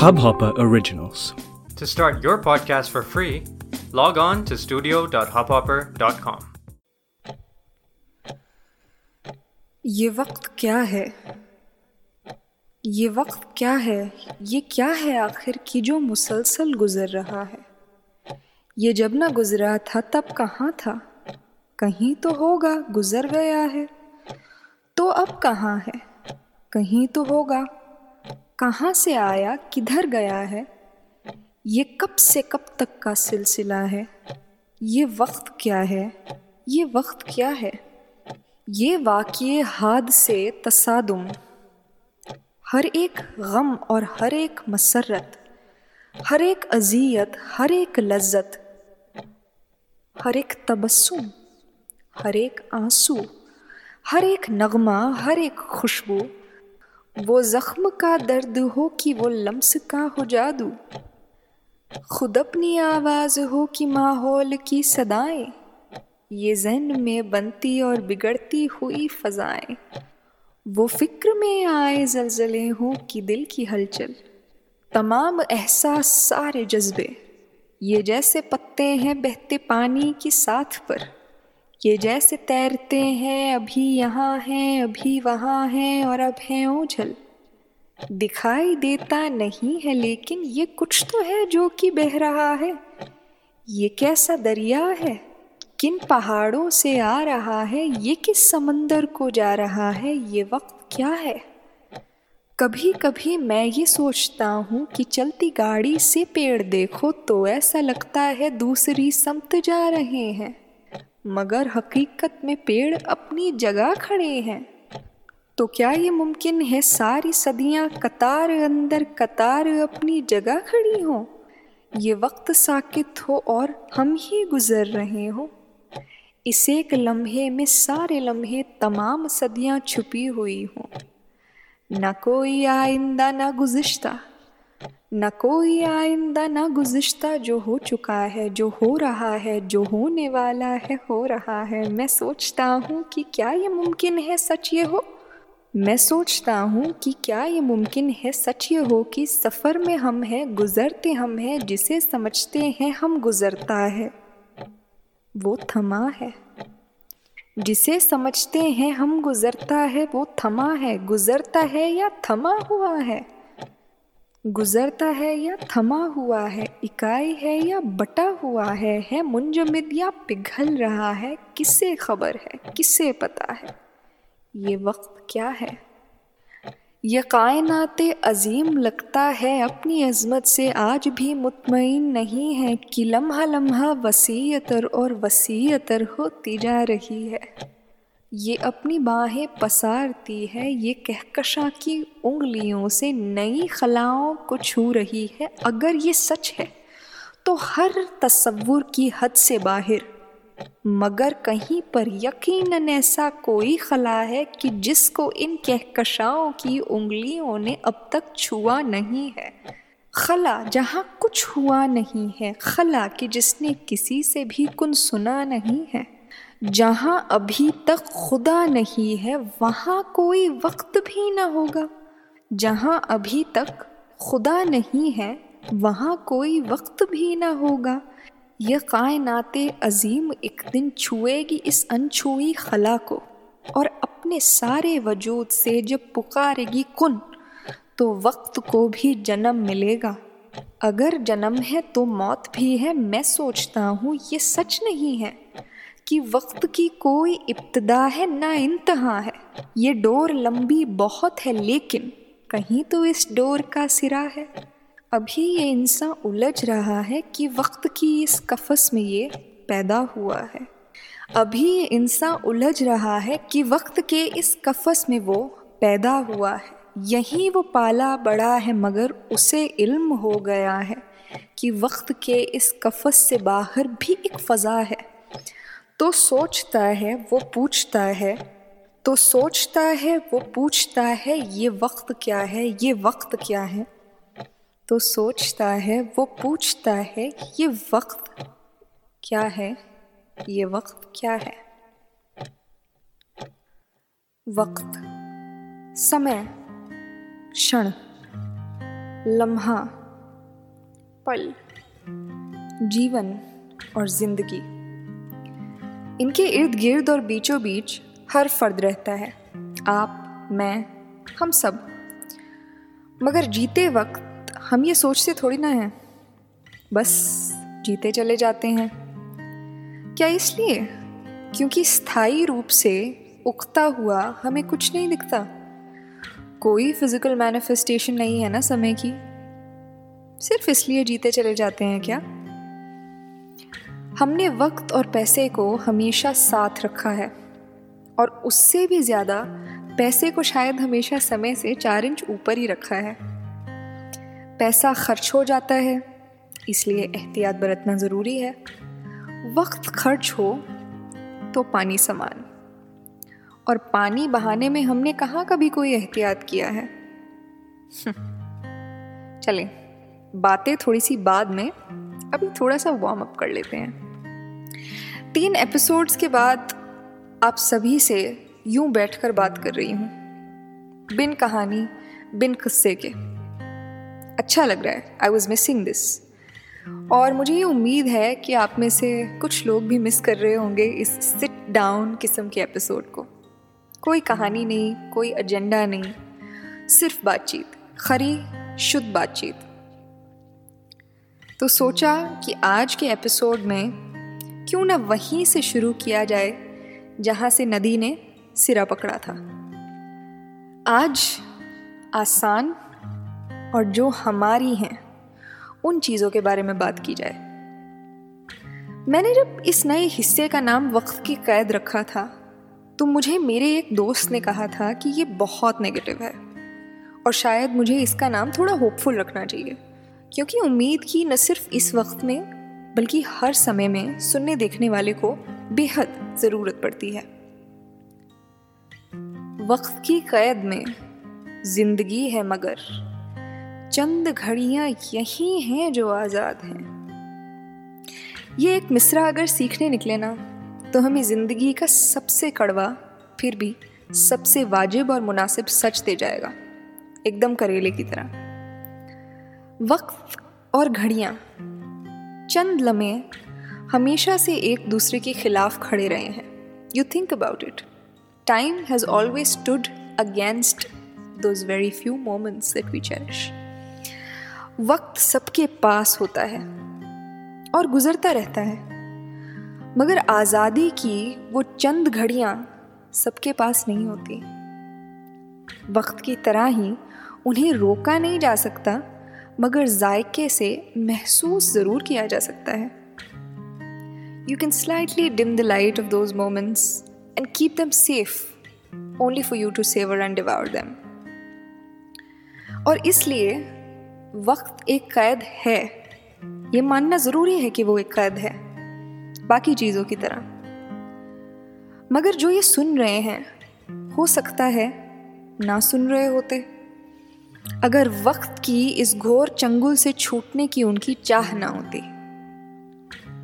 Hubhopper Originals. To start your podcast for free, log on to studio.hubhopper.com. ये वक्त क्या है ये वक्त क्या है ये क्या है आखिर की जो मुसलसल गुजर रहा है ये जब ना गुजरा था तब कहाँ था कहीं तो होगा गुजर गया है तो अब कहाँ है कहीं तो होगा। कहाँ से आया, किधर गया है, ये कब से कब तक का सिलसिला है, ये वक्त क्या है, ये वक्त क्या है? ये वाक़े हाद से तसादुम। हर एक गम और हर एक मसरत, हर एक अजियत, हर एक लज्जत, हर एक तबस्सुम, हर एक आँसू, हर एक नगमा, हर एक खुशबू वो ज़ख्म का दर्द हो कि वो लम्स का हो जादू। खुद अपनी आवाज़ हो कि माहौल की सदाएँ, ये जहन में बनती और बिगड़ती हुई फ़जाएँ। वो फ़िक्र में आए जलजले हों कि दिल की हलचल। तमाम एहसास सारे जज्बे, ये जैसे पत्ते हैं बहते पानी की साथ पर। ये जैसे तैरते हैं, अभी यहाँ हैं, अभी वहाँ हैं और अब हैं ओझल। दिखाई देता नहीं है, लेकिन ये कुछ तो है जो कि बह रहा है। ये कैसा दरिया है? किन पहाड़ों से आ रहा है? ये किस समंदर को जा रहा है? ये वक्त क्या है? कभी कभी मैं ये सोचता हूँ कि चलती गाड़ी से पेड़ देखो तो ऐसा लगता है दूसरी समत जा रहे हैं। मगर हकीकत में पेड़ अपनी जगह खड़े हैं। तो क्या ये मुमकिन है सारी सदियाँ कतार अंदर कतार अपनी जगह खड़ी हो? ये वक्त साकित हो और हम ही गुजर रहे हो। इस एक लम्हे में सारे लम्हे तमाम सदियाँ छुपी हुई हों। न कोई आइंदा, ना गुज्श्ता। न कोई आइंदा ना गुज्श्ता, जो हो चुका है, जो हो रहा है, जो होने वाला है, हो रहा है। मैं सोचता हूँ कि क्या ये मुमकिन है, सच ये हो? मैं सोचता हूँ कि क्या ये मुमकिन है, सच ये हो कि सफ़र में हम हैं, गुज़रते हम हैं, जिसे समझते हैं, हम गुज़रता है। वो थमा है। जिसे समझते हैं, हम गुज़रता है, वो थमा है। गुज़रता है या थमा हुआ है? गुजरता है या थमा हुआ है, इकाई है या बटा हुआ है है मुंजमिद या पिघल रहा है किससे खबर है किससे पता है? ये वक्त क्या है? ये कायनात अजीम लगता है, अपनी अजमत से आज भी मुतमिन नहीं है, कि लम्हा लम्हा वसीयतर और वसीयतर होती जा रही है। ये अपनी बाहें पसारती है, ये कहकशा की उंगलियों से नई खलाओं को छू रही है। अगर ये सच है तो हर तस्वुर की हद से बाहर। मगर कहीं पर यकीनन ऐसा कोई खला है कि जिसको इन कहकशाओं की उंगलियों ने अब तक छुआ नहीं है। खला जहाँ कुछ हुआ नहीं है, खला कि जिसने किसी से भी कुन सुना नहीं है। जहाँ अभी तक खुदा नहीं है, वहाँ कोई वक्त भी ना होगा। जहाँ अभी तक खुदा नहीं है, वहाँ कोई वक्त भी ना होगा। यह कायनात अजीम एक दिन छुएगी इस अनछुई खला को और अपने सारे वजूद से जब पुकारेगी कुन तो वक्त को भी जन्म मिलेगा। अगर जन्म है तो मौत भी है, मैं सोचता हूँ ये सच नहीं है। कि वक्त की कोई इब्तदा है, ना इंतहा है। ये डोर लंबी बहुत है, लेकिन कहीं तो इस डोर का सिरा है। अभी ये इंसान उलझ रहा है कि वक्त की इस कफस में ये पैदा हुआ है। अभी ये इंसान उलझ रहा है कि वक्त के इस कफस में वो पैदा हुआ है। यहीं वो पाला बड़ा है, मगर उसे इल्म हो गया है कि वक्त के इस कफस से बाहर भी एक फ़ज़ा है। तो सोचता है, वो पूछता है। तो सोचता है, वो पूछता है, ये वक्त क्या है, ये वक्त क्या है? तो सोचता है, वो पूछता है, ये वक्त क्या है, ये वक्त क्या है? वक्त, समय, क्षण, लम्हा, पल, जीवन और ज़िंदगी। इनके इर्द गिर्द और बीचों बीच हर फर्द रहता है। आप, मैं, हम सब। मगर जीते वक्त हम ये सोचते थोड़ी ना हैं। बस जीते चले जाते हैं। क्या इसलिए? क्योंकि स्थायी रूप से उगता हुआ हमें कुछ नहीं दिखता। कोई फ़िज़िकल मैनिफेस्टेशन नहीं है ना समय की। सिर्फ़ इसलिए जीते चले जाते हैं क्या? हमने वक्त और पैसे को हमेशा साथ रखा है। और उससे भी ज़्यादा पैसे को शायद हमेशा समय से चार इंच ऊपर ही रखा है। पैसा खर्च हो जाता है, इसलिए एहतियात बरतना ज़रूरी है। वक्त खर्च हो तो पानी समान। और पानी बहाने में हमने कहाँ कभी कोई एहतियात किया है? चलें, बातें थोड़ी सी बाद में, अभी थोड़ा सा वार्म अप कर लेते हैं। तीन एपिसोड्स के बाद आप सभी से यूँ बैठकर बात कर रही हूँ। बिन कहानी, बिन किस्से के। अच्छा लग रहा है। आई वॉज़ मिसिंग दिस और मुझे ये उम्मीद है कि आप में से कुछ लोग भी मिस कर रहे होंगे इस सिट डाउन किस्म के एपिसोड को। कोई कहानी नहीं, कोई एजेंडा नहीं, सिर्फ़ बातचीत, खरी, शुद्ध बातचीत। तो सोचा कि आज के एपिसोड में क्यों ना वहीं से शुरू किया जाए, जहाँ से नदी ने सिरा पकड़ा था। आज आसान और जो हमारी हैं, उन चीज़ों के बारे में बात की जाए। मैंने जब इस नए हिस्से का नाम वक्त की कैद रखा था तो मुझे मेरे एक दोस्त ने कहा था कि ये बहुत नेगेटिव है, और शायद मुझे इसका नाम थोड़ा होपफुल रखना चाहिए, क्योंकि उम्मीद की न सिर्फ़ इस वक्त में बल्कि हर समय में सुनने देखने वाले को बेहद ज़रूरत पड़ती है। वक्त की कैद में ज़िंदगी है मगर, चंद घड़ियाँ यही हैं जो आज़ाद हैं। ये एक मिसरा अगर सीखने निकले ना तो हमें ज़िंदगी का सबसे कड़वा, फिर भी सबसे वाजिब और मुनासिब सच दे जाएगा, एकदम करेले की तरह। वक्त और घड़ियाँ चंद लम्हे हमेशा से एक दूसरे के खिलाफ खड़े रहे हैं। You think about it time has always stood against those very few moments that we cherish वक्त सबके पास होता है और गुजरता रहता है। मगर आज़ादी की वो चंद घड़ियाँ सबके पास नहीं होती। वक्त की तरह ही उन्हें रोका नहीं जा सकता। मगर जायके से महसूस ज़रूर किया जा सकता है। You can slightly dim the light of those moments and keep them safe only for you to savour and devour them और इसलिए वक्त एक कैद है। ये मानना ज़रूरी है कि वो एक कैद है। बाकी चीज़ों की तरह। मगर जो ये सुन रहे हैं, हो सकता है ना सुन रहे होते। अगर वक्त की इस घोर चंगुल से छूटने की उनकी चाह ना होती,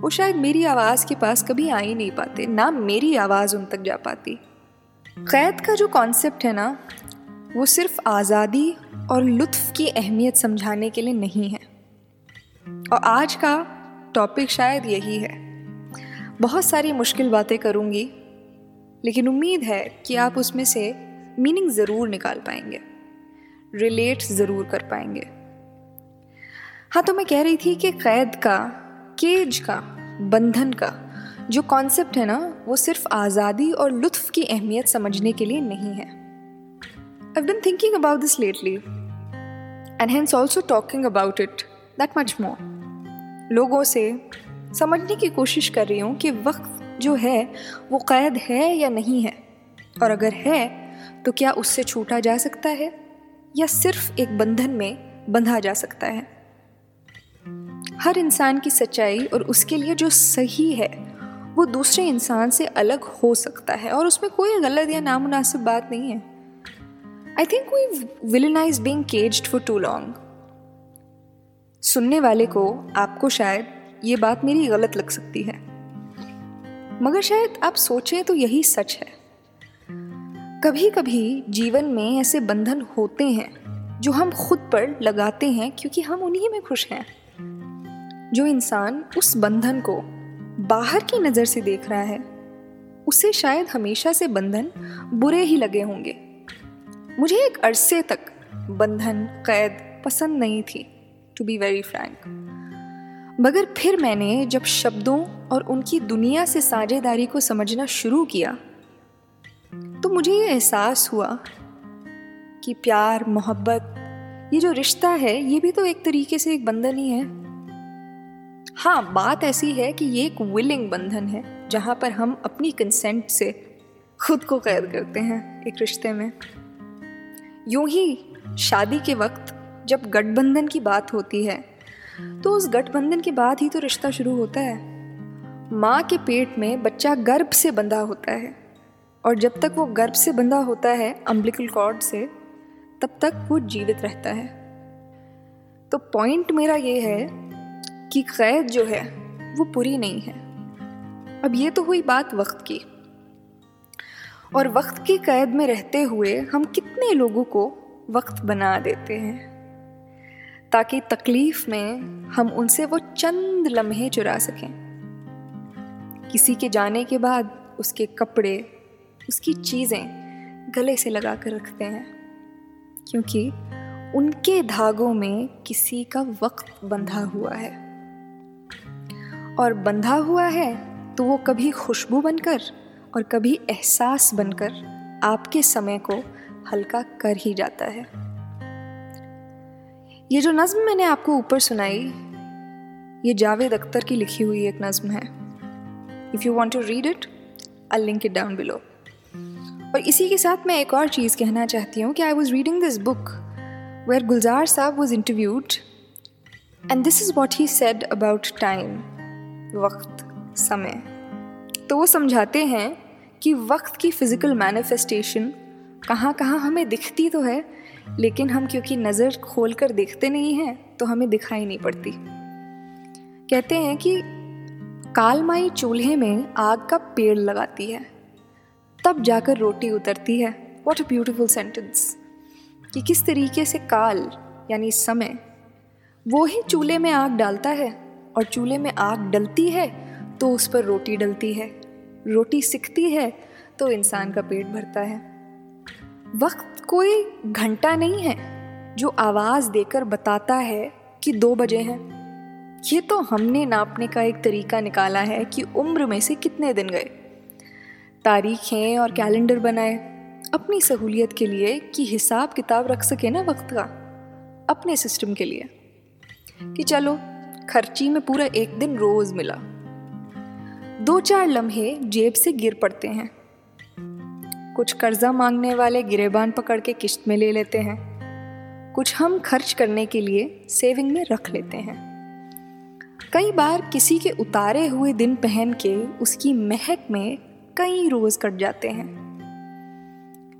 वो शायद मेरी आवाज़ के पास कभी आ ही नहीं पाते, ना मेरी आवाज़ उन तक जा पाती। कैद का जो कॉन्सेप्ट है ना, वो सिर्फ़ आज़ादी और लुत्फ की अहमियत समझाने के लिए नहीं है। और आज का टॉपिक शायद यही है। बहुत सारी मुश्किल बातें करूँगी, लेकिन उम्मीद है कि आप उसमें से मीनिंग ज़रूर निकाल पाएँगे। रिलेट ज़रूर कर पाएँगे। हाँ तो मैं कह रही थी कि कैद का, केज का, बंधन का जो कॉन्सेप्ट है ना, वो सिर्फ़ आज़ादी और लुत्फ की अहमियत समझने के लिए नहीं है। I been thinking about this lately and hence also talking about it that much more. लोगों से समझने की कोशिश कर रही हूँ कि वक्त जो है, वो कैद है या नहीं है? और अगर है तो क्या उससे छूटा जा सकता है? या सिर्फ़ एक बंधन में बंधा जा सकता है। हर इंसान की सच्चाई और उसके लिए जो सही है, वो दूसरे इंसान से अलग हो सकता है और उसमें कोई गलत या नामुनासिब बात नहीं है। I think we villainize being caged for too long सुनने वाले को आपको शायद ये बात मेरी गलत लग सकती है। मगर शायद आप सोचें तो यही सच है। कभी कभी जीवन में ऐसे बंधन होते हैं, जो हम खुद पर लगाते हैं क्योंकि हम उन्हीं में खुश हैं। जो इंसान उस बंधन को बाहर की नज़र से देख रहा है, उसे शायद हमेशा से बंधन बुरे ही लगे होंगे। मुझे एक अरसे तक बंधन, कैद पसंद नहीं थी टू बी वेरी फ्रैंक मगर फिर मैंने जब शब्दों और उनकी दुनिया से साझेदारी को समझना शुरू किया तो मुझे ये एहसास हुआ कि प्यार, मोहब्बत, ये जो रिश्ता है, ये भी तो एक तरीके से एक बंधन ही है। हाँ बात ऐसी है कि ये एक विलिंग बंधन है, जहाँ पर हम अपनी कंसेंट से खुद को कैद करते हैं एक रिश्ते में। यूँ ही शादी के वक्त जब गठबंधन की बात होती है तो उस गठबंधन के बाद ही तो रिश्ता शुरू होता है। माँ के पेट में बच्चा गर्भ से बंधा होता है। और जब तक वो गर्भ से बंधा होता है अम्बलिकल कॉर्ड से, तब तक वो जीवित रहता है। तो पॉइंट मेरा ये है कि कैद जो है, वो पूरी नहीं है। अब ये तो हुई बात वक्त की। और वक्त की कैद में रहते हुए हम कितने लोगों को वक्त बना देते हैं, ताकि तकलीफ़ में हम उनसे वो चंद लम्हे चुरा सकें। किसी के जाने के बाद उसके कपड़े उसकी चीज़ें गले से लगा कर रखते हैं, क्योंकि उनके धागों में किसी का वक्त बंधा हुआ है। और बंधा हुआ है तो वो कभी खुशबू बनकर और कभी एहसास बनकर आपके समय को हल्का कर ही जाता है। ये जो नज्म मैंने आपको ऊपर सुनाई, ये जावेद अख्तर की लिखी हुई एक नज्म है। If you want to read it I link it down below और इसी के साथ मैं एक और चीज़ कहना चाहती हूँ कि I was reading this book where Gulzar साहब was interviewed and this is what he said about time वक्त, समय. तो वो समझाते हैं कि वक्त की फ़िज़िकल मैनिफेस्टेशन कहाँ कहाँ हमें दिखती तो है, लेकिन हम क्योंकि नज़र खोल कर देखते नहीं हैं तो हमें दिखाई नहीं पड़ती. कहते हैं कि कालमाई चूल्हे में आग का पेड़ लगाती है। तब जाकर रोटी उतरती है। वॉट अ ब्यूटिफुल सेंटेंस कि किस तरीके से काल, यानी समय, वो ही चूल्हे में आग डालता है और चूल्हे में आग डलती है तो उस पर रोटी डलती है। रोटी सिकती है तो इंसान का पेट भरता है। वक्त कोई घंटा नहीं है जो आवाज़ देकर बताता है कि दो बजे हैं। ये तो हमने नापने का एक तरीका निकाला है कि उम्र में से कितने दिन गए। तारीखें और कैलेंडर बनाए, अपनी सहूलियत के लिए कि हिसाब किताब रख सके ना वक्त का, अपने सिस्टम के लिए। कि चलो, खर्ची में पूरा एक दिन रोज मिला। दो चार लम्हे जेब से गिर पड़ते हैं। कुछ कर्जा मांगने वाले गिरेबान पकड़ के किश्त में ले लेते हैं। कुछ हम खर्च करने के लिए सेविंग में रख लेते हैं। कई बार किसी के उतारे हुए दिन पहन के उसकी महक में कई रोज कट जाते हैं।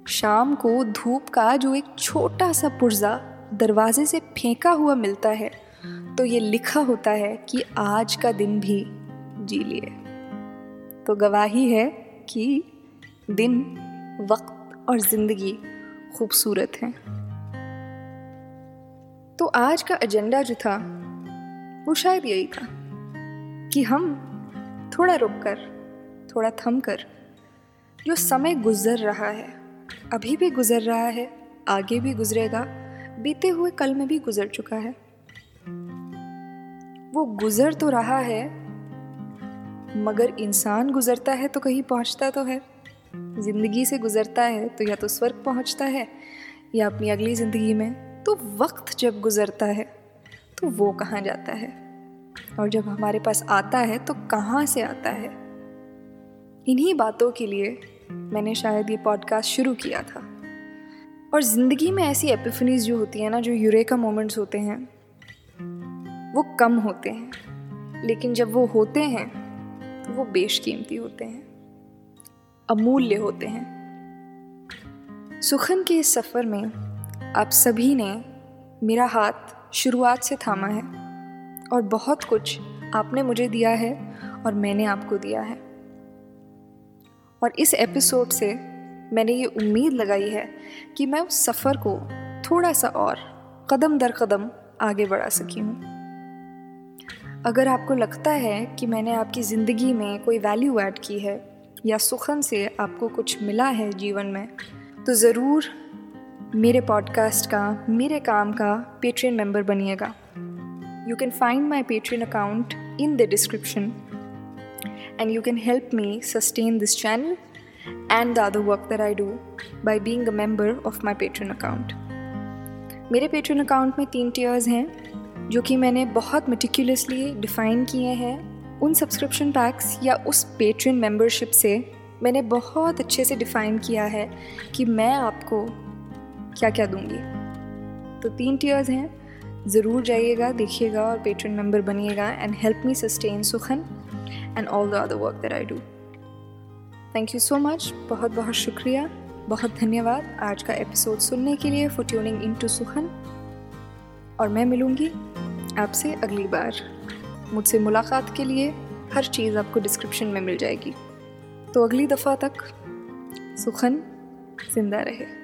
शाम को धूप का जो एक छोटा सा पुर्जा दरवाजे से फेंका हुआ मिलता है तो ये लिखा होता है कि आज का दिन भी जी लिए। तो गवाही है कि दिन, वक्त और ज़िंदगी खूबसूरत है। तो आज का एजेंडा जो था, वो शायद यही था कि हम थोड़ा रुक कर थोड़ा थम कर। जो समय गुजर रहा है, अभी भी गुजर रहा है, आगे भी गुजरेगा, बीते हुए कल में भी गुजर चुका है। वो गुजर तो रहा है, मगर इंसान गुजरता है तो कहीं पहुँचता तो है। ज़िंदगी से गुज़रता है तो या तो स्वर्ग पहुँचता है, या अपनी अगली ज़िंदगी में। तो वक्त जब गुज़रता है तो वो कहाँ जाता है? और जब हमारे पास आता है तो कहाँ से आता है? इन्हीं बातों के लिए मैंने शायद ये पॉडकास्ट शुरू किया था। और ज़िंदगी में ऐसी एपिफनीज जो होती हैं ना, जो यूरेका मोमेंट्स होते हैं, वो कम होते हैं। लेकिन जब वो होते हैं तो वो बेशकीमती होते हैं, अमूल्य होते हैं। सुखन के इस सफ़र में आप सभी ने मेरा हाथ शुरुआत से थामा है और बहुत कुछ आपने मुझे दिया है और मैंने आपको दिया है। और इस एपिसोड से मैंने ये उम्मीद लगाई है कि मैं उस सफ़र को थोड़ा सा और कदम दर कदम आगे बढ़ा सकी हूँ। अगर आपको लगता है कि मैंने आपकी ज़िंदगी में कोई वैल्यू ऐड की है या सुखन से आपको कुछ मिला है जीवन में तो ज़रूर मेरे पॉडकास्ट का, मेरे काम का Patreon member बनिएगा। You can find my Patreon account in the description and you can help me sustain this channel and the other work that I do by being a member of my Patreon account. मेरे Patreon account में तीन tears हैं, जो कि मैंने बहुत meticulously define किए हैं। उन सब्सक्रिप्शन पैक्स या उस पेट्रन मेंबरशिप से मैंने बहुत अच्छे से डिफ़ाइन किया है कि मैं आपको क्या क्या दूँगी। तो तीन टीयर्स हैं। ज़रूर जाइएगा, देखिएगा और Patreon member बनिएगा and help me sustain Sukhan. And all the other work that I do thank you so much बहुत बहुत शुक्रिया। बहुत धन्यवाद आज का एपिसोड सुनने के लिए फॉर ट्यूनिंग इन टू सुखन और मैं मिलूँगी आपसे अगली बार। मुझसे मुलाकात के लिए हर चीज़ आपको डिस्क्रिप्शन में मिल जाएगी। तो अगली दफ़ा तक सुखन ज़िंदा रहे।